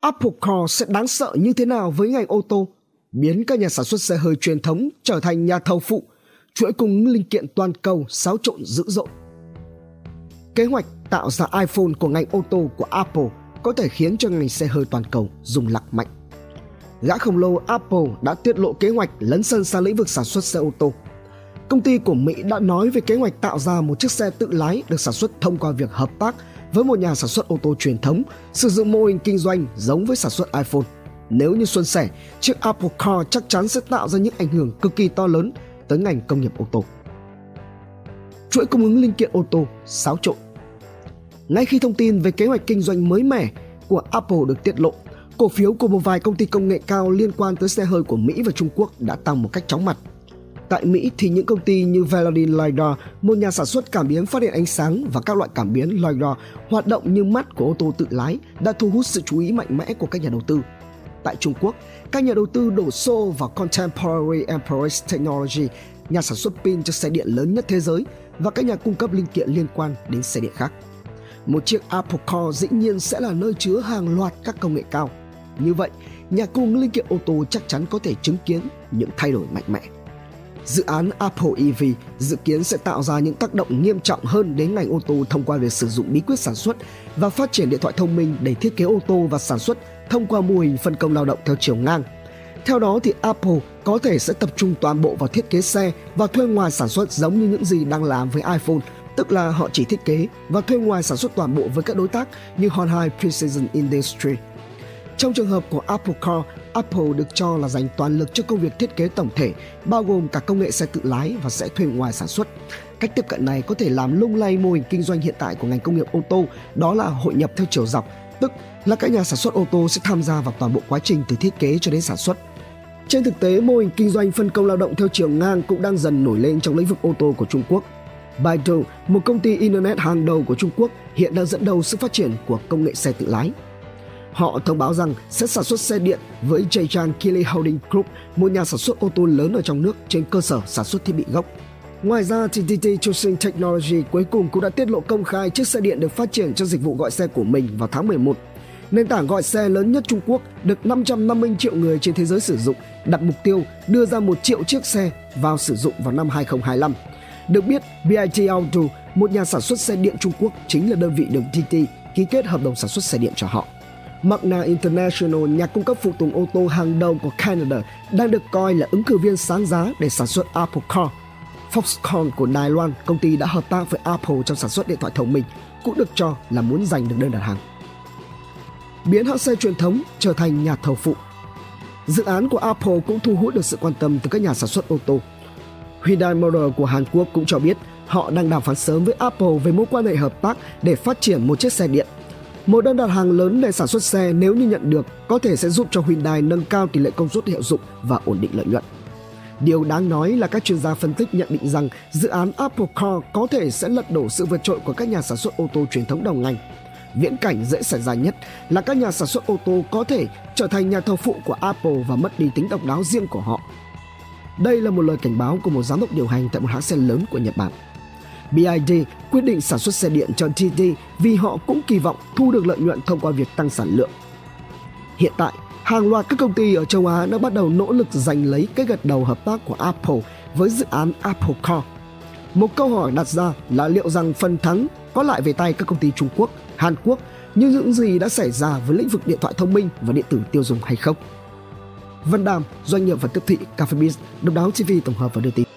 Apple Car sẽ đáng sợ như thế nào với ngành ô tô, biến các nhà sản xuất xe hơi truyền thống trở thành nhà thầu phụ, chuỗi cung ứng linh kiện toàn cầu xáo trộn dữ dội. Kế hoạch tạo ra iPhone của ngành ô tô của Apple có thể khiến cho ngành xe hơi toàn cầu rung lắc mạnh. Gã khổng lồ Apple đã tiết lộ kế hoạch lấn sân sang lĩnh vực sản xuất xe ô tô. Công ty của Mỹ đã nói về kế hoạch tạo ra một chiếc xe tự lái được sản xuất thông qua việc hợp tác với một nhà sản xuất ô tô truyền thống sử dụng mô hình kinh doanh giống với sản xuất iPhone. Nếu như xuân sẻ, chiếc Apple Car chắc chắn sẽ tạo ra những ảnh hưởng cực kỳ to lớn tới ngành công nghiệp ô tô. Chuỗi cung ứng linh kiện ô tô xáo trộn ngay khi thông tin về kế hoạch kinh doanh mới mẻ của Apple được tiết lộ, cổ phiếu của một vài công ty công nghệ cao liên quan tới xe hơi của Mỹ và Trung Quốc đã tăng một cách chóng mặt. Tại Mỹ thì những công ty như Velodyne LiDAR, một nhà sản xuất cảm biến phát hiện ánh sáng và các loại cảm biến LiDAR hoạt động như mắt của ô tô tự lái đã thu hút sự chú ý mạnh mẽ của các nhà đầu tư. Tại Trung Quốc, các nhà đầu tư đổ xô vào Contemporary Empress Technology, nhà sản xuất pin cho xe điện lớn nhất thế giới và các nhà cung cấp linh kiện liên quan đến xe điện khác. Một chiếc Apple Car dĩ nhiên sẽ là nơi chứa hàng loạt các công nghệ cao. Như vậy, nhà cung linh kiện ô tô chắc chắn có thể chứng kiến những thay đổi mạnh mẽ. Dự án Apple EV dự kiến sẽ tạo ra những tác động nghiêm trọng hơn đến ngành ô tô thông qua việc sử dụng bí quyết sản xuất và phát triển điện thoại thông minh để thiết kế ô tô và sản xuất thông qua mô hình phân công lao động theo chiều ngang. Theo đó thì Apple có thể sẽ tập trung toàn bộ vào thiết kế xe và thuê ngoài sản xuất giống như những gì đang làm với iPhone, tức là họ chỉ thiết kế và thuê ngoài sản xuất toàn bộ với các đối tác như Honda Precision Industry. Trong trường hợp của Apple Car, Apple được cho là dành toàn lực cho công việc thiết kế tổng thể, bao gồm cả công nghệ xe tự lái và sẽ thuê ngoài sản xuất. Cách tiếp cận này có thể làm lung lay mô hình kinh doanh hiện tại của ngành công nghiệp ô tô, đó là hội nhập theo chiều dọc, tức là các nhà sản xuất ô tô sẽ tham gia vào toàn bộ quá trình từ thiết kế cho đến sản xuất. Trên thực tế, mô hình kinh doanh phân công lao động theo chiều ngang cũng đang dần nổi lên trong lĩnh vực ô tô của Trung Quốc. Baidu, một công ty Internet hàng đầu của Trung Quốc, hiện đang dẫn đầu sự phát triển của công nghệ xe tự lái. Họ thông báo rằng sẽ sản xuất xe điện với Zhejiang Geely Holding Group, một nhà sản xuất ô tô lớn ở trong nước trên cơ sở sản xuất thiết bị gốc. Ngoài ra, TTT Choosing Technology cuối cùng cũng đã tiết lộ công khai chiếc xe điện được phát triển cho dịch vụ gọi xe của mình vào tháng 11. Nền tảng gọi xe lớn nhất Trung Quốc được 550 triệu người trên thế giới sử dụng, đặt mục tiêu đưa ra 1 triệu chiếc xe vào sử dụng vào năm 2025. Được biết, BIT Auto, một nhà sản xuất xe điện Trung Quốc, chính là đơn vị được TT ký kết hợp đồng sản xuất xe điện cho họ. Magna International, nhà cung cấp phụ tùng ô tô hàng đầu của Canada, đang được coi là ứng cử viên sáng giá để sản xuất Apple Car. Foxconn của Đài Loan, công ty đã hợp tác với Apple trong sản xuất điện thoại thông minh, cũng được cho là muốn giành được đơn đặt hàng. Biến hãng xe truyền thống trở thành nhà thầu phụ Dự án của Apple cũng thu hút được sự quan tâm từ các nhà sản xuất ô tô. Hyundai Motor của Hàn Quốc cũng cho biết họ đang đàm phán sớm với Apple về mối quan hệ hợp tác để phát triển một chiếc xe điện. Một đơn đặt hàng lớn để sản xuất xe nếu như nhận được có thể sẽ giúp cho Hyundai nâng cao tỷ lệ công suất hiệu dụng và ổn định lợi nhuận. Điều đáng nói là các chuyên gia phân tích nhận định rằng dự án Apple Car có thể sẽ lật đổ sự vượt trội của các nhà sản xuất ô tô truyền thống đồng ngành. Viễn cảnh dễ xảy ra nhất là các nhà sản xuất ô tô có thể trở thành nhà thầu phụ của Apple và mất đi tính độc đáo riêng của họ đây là một lời cảnh báo của một giám đốc điều hành tại một hãng xe lớn của Nhật Bản. BID quyết định sản xuất xe điện cho TT vì họ cũng kỳ vọng thu được lợi nhuận thông qua việc tăng sản lượng. Hiện tại, hàng loạt các công ty ở châu Á đã bắt đầu nỗ lực giành lấy cái gật đầu hợp tác của Apple với dự án Apple Car. Một câu hỏi đặt ra là liệu rằng phần thắng có lại về tay các công ty Trung Quốc, Hàn Quốc như những gì đã xảy ra với lĩnh vực điện thoại thông minh và điện tử tiêu dùng hay không? Vân Đàm, doanh nghiệp và tiếp thị Cafebiz, độc đáo TV tổng hợp và đưa tin.